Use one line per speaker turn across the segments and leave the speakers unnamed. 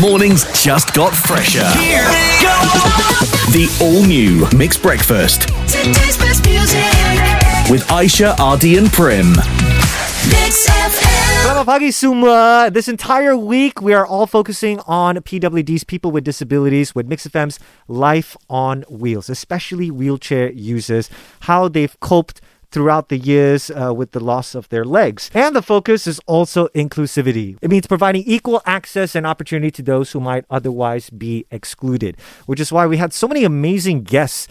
Mornings just got fresher. Here we go. The all new Mix Breakfast. Today's best music. With Aishah, Rd, and Prem.
Mix FM. Selamat pagi semua. This entire week, we are all focusing on PWDs, people with disabilities, with Mix FM's Life on Wheels, especially wheelchair users, how they've coped throughout the years uh, with the loss of their legs. And the focus is also inclusivity. It means providing equal access and opportunity to those who might otherwise be excluded, which is why we had so many amazing guests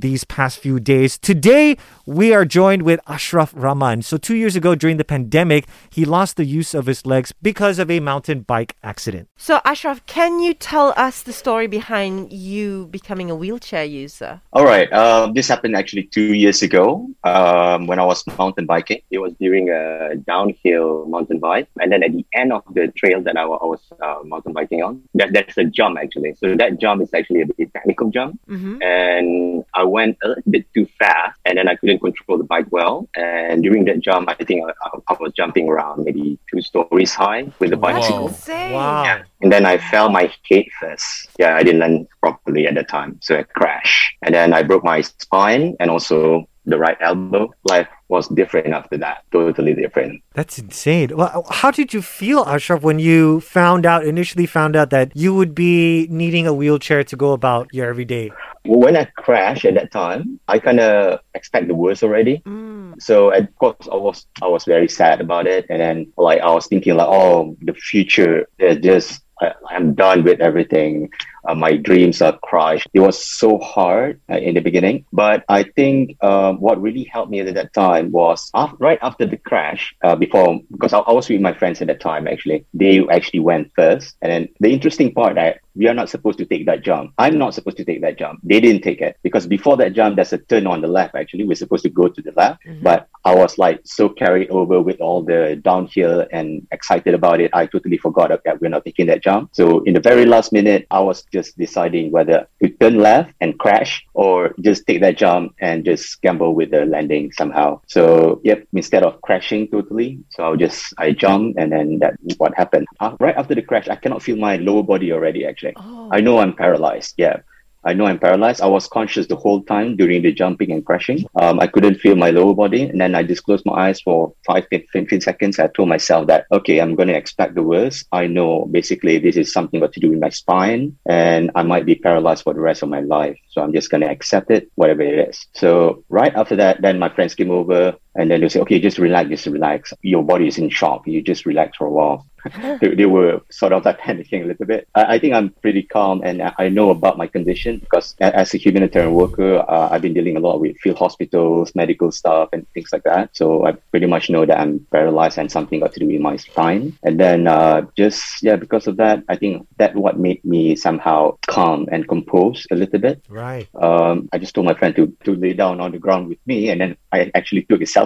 these past few days. Today, we are joined with Ashraff Rahman. So, two years ago during the pandemic, he lost the use of his legs because of a mountain bike accident.
So, Ashraff, can you tell us the story behind you becoming a wheelchair user?
All right. Um, this happened actually two years ago um, when I was mountain biking. It was during a downhill mountain bike. And then at the end of the trail that I, was uh, mountain biking on, that, that's a jump actually. So, that jump is actually a bit technical jump. Mm-hmm. And I went a little bit too fast and then I couldn't control the bike well. And during that jump, I think I, I, was jumping around maybe two stories high with the bicycle.
Wow.
Yeah. And then I fell my head first. Yeah, I didn't land properly at the time. So I crashed. And then I broke my spine and also the right elbow. Life was different after that, totally different.
That's insane. Well, how did you feel, Ashraff, when you found out, initially found out that you would be needing a wheelchair to go about your everyday?
When I crashed at that time, I kind of expect the worst already. Mm. So of course I was I was very sad about it, and then like I was thinking like, oh, the future is just I, I'm done with everything. Uh, my dreams are crushed. It was so hard uh, in the beginning, but I think um, what really helped me at that time was after, right after the crash. Uh, before, because I, I, was with my friends at that time. Actually, they actually went first, and then the interesting part that we are not supposed to take that jump. I'm not supposed to take that jump. They didn't take it because before that jump, there's a turn on the left. Actually, we're supposed to go to the left, mm-hmm. but I was like so carried over with all the downhill and excited about it. I totally forgot that we're not taking that jump. So in the very last minute, I was just deciding whether to turn left and crash or just take that jump and just gamble with the landing somehow. So yep, instead of crashing totally, so I'll just I jump and then that what happened. Uh, right after the crash, I cannot feel my lower body already. Actually, oh. I know I'm paralyzed. Yeah. I know I'm paralyzed. I was conscious the whole time during the jumping and crashing. Um, I couldn't feel my lower body. And then I just closed my eyes for five, 15 seconds. I told myself that, okay, I'm going to expect the worst. I know basically this is something got to do with my spine and I might be paralyzed for the rest of my life. So I'm just going to accept it, whatever it is. So right after that, then my friends came over and then they say, okay, just relax, just relax. Your body is in shock. You just relax for a while. they, they, were sort of like panicking a little bit. I, I, think I'm pretty calm and I know about my condition because as a humanitarian worker, uh, I've been dealing a lot with field hospitals, medical stuff, and things like that. So I pretty much know that I'm paralyzed and something got to do with my spine. And then uh, just, yeah, because of that, I think that what made me somehow calm and composed a little bit.
Right.
Um, I just told my friend to, to lay down on the ground with me and then I actually took a selfie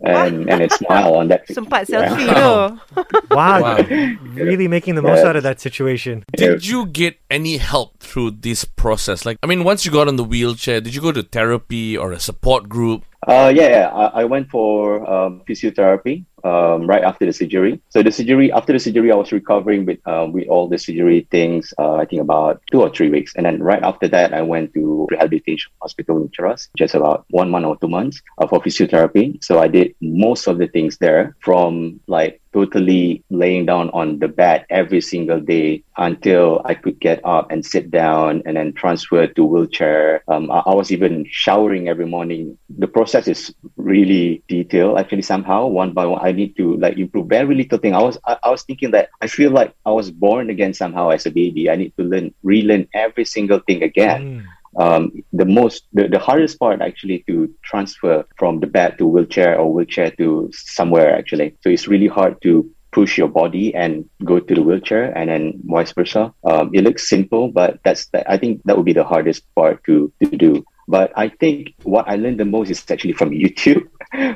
and, and a smile on that.
Sempat selfie wow.
wow. wow. really making the most out of that situation.
Did you get any help through this process? Like, I mean, once you got on the wheelchair, did you go to therapy or a support group?
Uh, yeah, yeah. I, I went for um, physiotherapy um, right after the surgery. So the surgery, after the surgery, I was recovering with um, with all the surgery things. Uh, I think about two or three weeks, and then right after that, I went to rehabilitation hospital in Cheras, just about one month or two months uh, for physiotherapy. So I did most of the things there, from like totally laying down on the bed every single day until I could get up and sit down and then transfer to wheelchair. Um, I, I, was even showering every morning. The process is really detailed, actually, somehow, one by one. I need to like improve very little thing. I was, I, I was thinking that I feel like I was born again somehow as a baby. I need to learn, relearn every single thing again. Mm um, the most the, the hardest part actually to transfer from the bed to wheelchair or wheelchair to somewhere actually so it's really hard to push your body and go to the wheelchair and then vice versa um, it looks simple but that's the, i think that would be the hardest part to, to do but I think what I learned the most is actually from YouTube.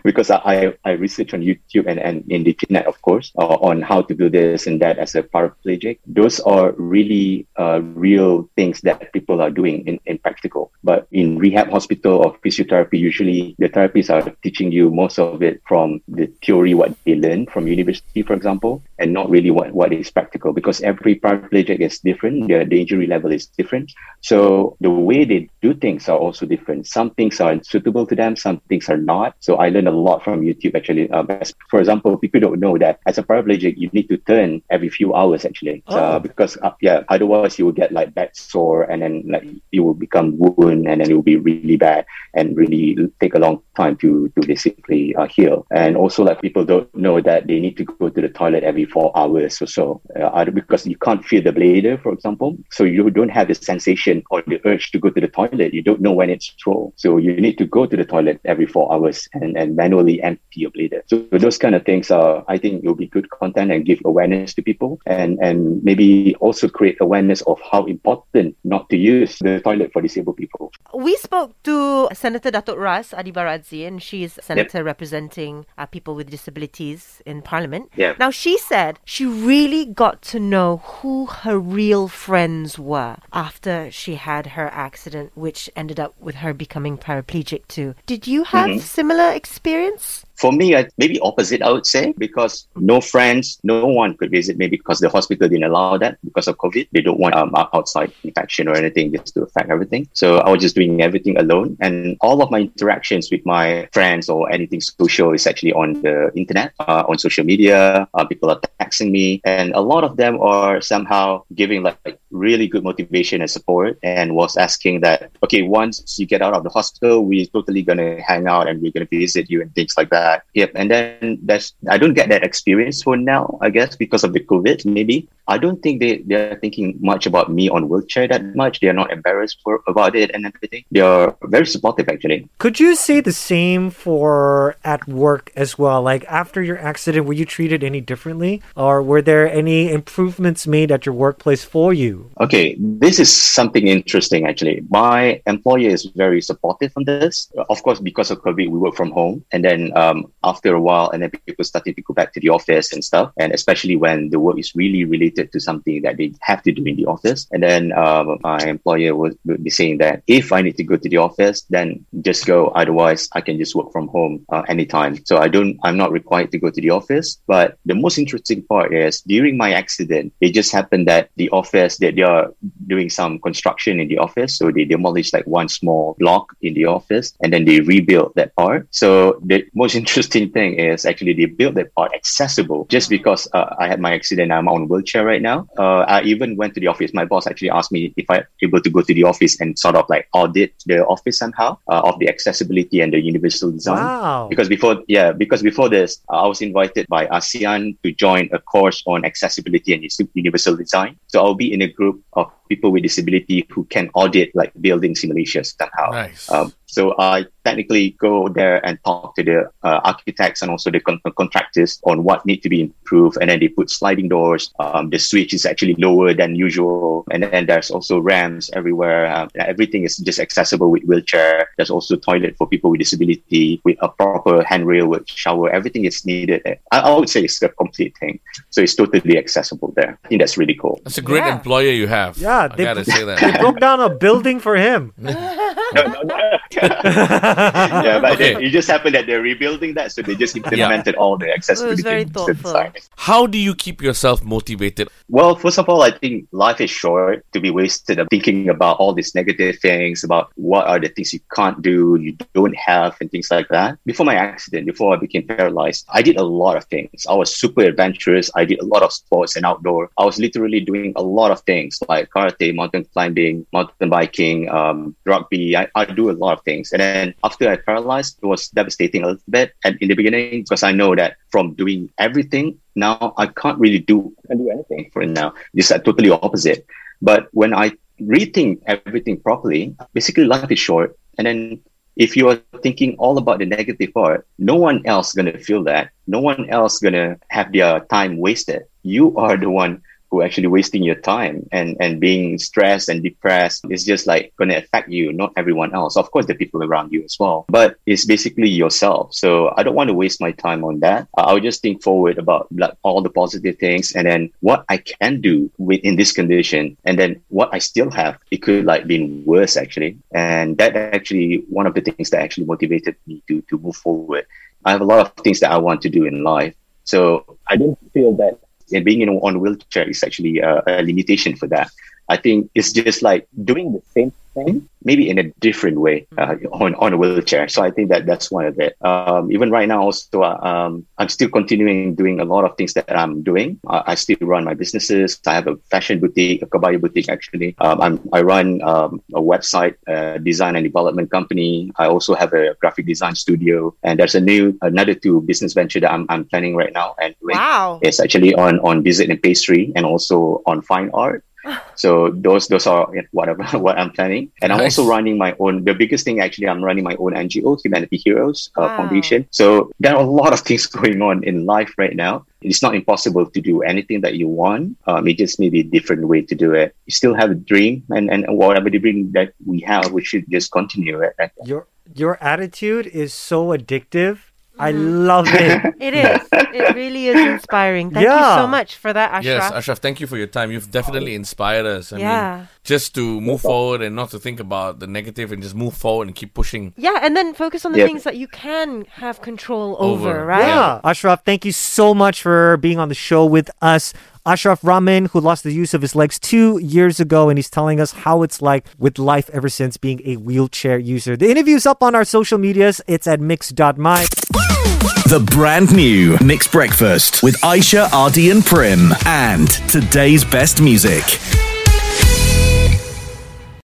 because I, I research on YouTube and, and in the internet, of course, uh, on how to do this and that as a paraplegic. Those are really uh, real things that people are doing in, in practical. But in rehab hospital or physiotherapy, usually the therapists are teaching you most of it from the theory, what they learn from university, for example, and not really what, what is practical because every paraplegic is different. The, the injury level is different. So the way they do things are also different. Some things are suitable to them, some things are not. So I learned a lot from YouTube actually. Um, for example, people don't know that as a paraplegic, you need to turn every few hours actually. Oh. Uh, because uh, yeah, otherwise you will get like back sore and then like you will become wound and then it will be really bad and really take a long time to to basically uh, heal. And also like people don't know that they need to go to the toilet every four hours or so uh, because you can't feel the bladder, for example. So you don't have the sensation or the urge to go to the toilet. You don't know when it's full. So you need to go to the toilet every four hours and, and manually empty your bladder. So those kind of things are, I think, will be good content and give awareness to people and, and maybe also create awareness of how important not to use the toilet for disabled people.
We spoke to Senator Datuk Ras Adiba Radzi, and she's senator yep. representing uh, people with disabilities in Parliament.
Yeah.
Now, she said she really got to know who her real friends were after she had her accident, which ended up with her becoming paraplegic too. Did you have mm-hmm. similar experience?
For me, I, maybe opposite, I would say, because no friends, no one could visit me because the hospital didn't allow that because of COVID. They don't want um, outside infection or anything just to affect everything. So I was just doing everything alone. And all of my interactions with my friends or anything social is actually on the internet, uh, on social media. Uh, people are texting me, and a lot of them are somehow giving like, like really good motivation and support and was asking that, okay, once you get out of the hospital, we're totally going to hang out and we're going to visit you and things like that. Yep. And then that's I don't get that experience for now, I guess, because of the COVID, maybe. I don't think they, they're thinking much about me on wheelchair that much. They're not embarrassed for about it and everything. They're very supportive actually.
Could you say the same for at work as well? Like after your accident, were you treated any differently? Or were there any improvements made at your workplace for you?
Okay, this is something interesting actually. My employer is very supportive on this. Of course, because of COVID, we work from home. And then um, after a while, and then people started to go back to the office and stuff. And especially when the work is really related to something that they have to do in the office. And then um, my employer would, would, be saying that if I need to go to the office, then just go. Otherwise, I can just work from home uh, anytime. So I don't, I'm not required to go to the office. But the most interesting part is during my accident, it just happened that the office that they are doing some construction in the office. So they demolished like one small block in the office and then they rebuilt that part. So the most interesting thing is actually they built that part accessible just because uh, I had my accident. I'm on wheelchair right now. Uh, I even went to the office. My boss actually asked me if I'm able to go to the office and sort of like audit the office somehow uh, of the accessibility and the universal design.
Wow.
Because before, yeah, because before this, I was invited by ASEAN to join a course on accessibility and universal design. So I'll be in a group of people with disability who can audit like building simulations somehow.
Nice.
Um, so I technically go there and talk to the uh, architects and also the con- contractors on what need to be improved. And then they put sliding doors. Um, the switch is actually lower than usual. And then there's also ramps everywhere. Um, everything is just accessible with wheelchair. There's also toilet for people with disability with a proper handrail with shower. Everything is needed. I, I would say it's a complete thing. So it's totally accessible there. I think that's really cool.
That's a great yeah. employer you have.
Yeah,
I they, gotta say that.
They broke down a building for him.
no, no, no. yeah, but okay. it just happened that they're rebuilding that, so they just implemented yeah. all the accessibility.
very thoughtful.
How do you keep yourself motivated?
Well, first of all, I think life is short to be wasted of thinking about all these negative things, about what are the things you can't do, you don't have, and things like that. Before my accident, before I became paralyzed, I did a lot of things. I was super adventurous. I did a lot of sports and outdoor. I was literally doing a lot of things like karate, mountain climbing, mountain biking, um, rugby. I, I do a lot of things. And then after I paralyzed, it was devastating a little bit. And in the beginning, because I know that from doing everything, now I can't really do, can do anything for now. It's like totally opposite. But when I rethink everything properly, basically life is short. And then if you are thinking all about the negative part, no one else gonna feel that. No one else gonna have their time wasted. You are the one who are actually wasting your time and, and being stressed and depressed is just like going to affect you, not everyone else. Of course, the people around you as well, but it's basically yourself. So I don't want to waste my time on that. I will just think forward about like all the positive things and then what I can do within this condition and then what I still have. It could like been worse actually. And that actually one of the things that actually motivated me to, to move forward. I have a lot of things that I want to do in life. So I don't feel that and being in on wheelchair is actually a limitation for that. I think it's just like doing the same thing, maybe in a different way uh, on, on a wheelchair. So I think that that's one of it. Um, even right now, also, uh, um, I'm still continuing doing a lot of things that I'm doing. Uh, I still run my businesses. I have a fashion boutique, a kebaya boutique, actually. Um, i run um, a website, design and development company. I also have a graphic design studio. And there's a new, another two business venture that I'm, I'm planning right now. And
wow.
It's actually on, on dessert and pastry and also on fine art. So those those are whatever what I'm planning, and nice. I'm also running my own. The biggest thing actually, I'm running my own NGO, Humanity Heroes uh, wow. Foundation. So there are a lot of things going on in life right now. It's not impossible to do anything that you want. Um, it just may be a different way to do it. You still have a dream, and and whatever the dream that we have, we should just continue it.
Your your attitude is so addictive I love it.
it is. It really is inspiring. Thank yeah. you so much for that, Ashraff.
Yes, Ashraff, thank you for your time. You've definitely oh. inspired us. I yeah. Mean, just to move forward and not to think about the negative and just move forward and keep pushing.
Yeah, and then focus on the yep. things that you can have control over, over. right?
Yeah. Ashraff, thank you so much for being on the show with us. Ashraff Rahman, who lost the use of his legs two years ago, and he's telling us how it's like with life ever since being a wheelchair user. The interview's up on our social medias. It's at mix.my.
The brand new Mix Breakfast with Aishah, Rd, and Prem, and today's best music.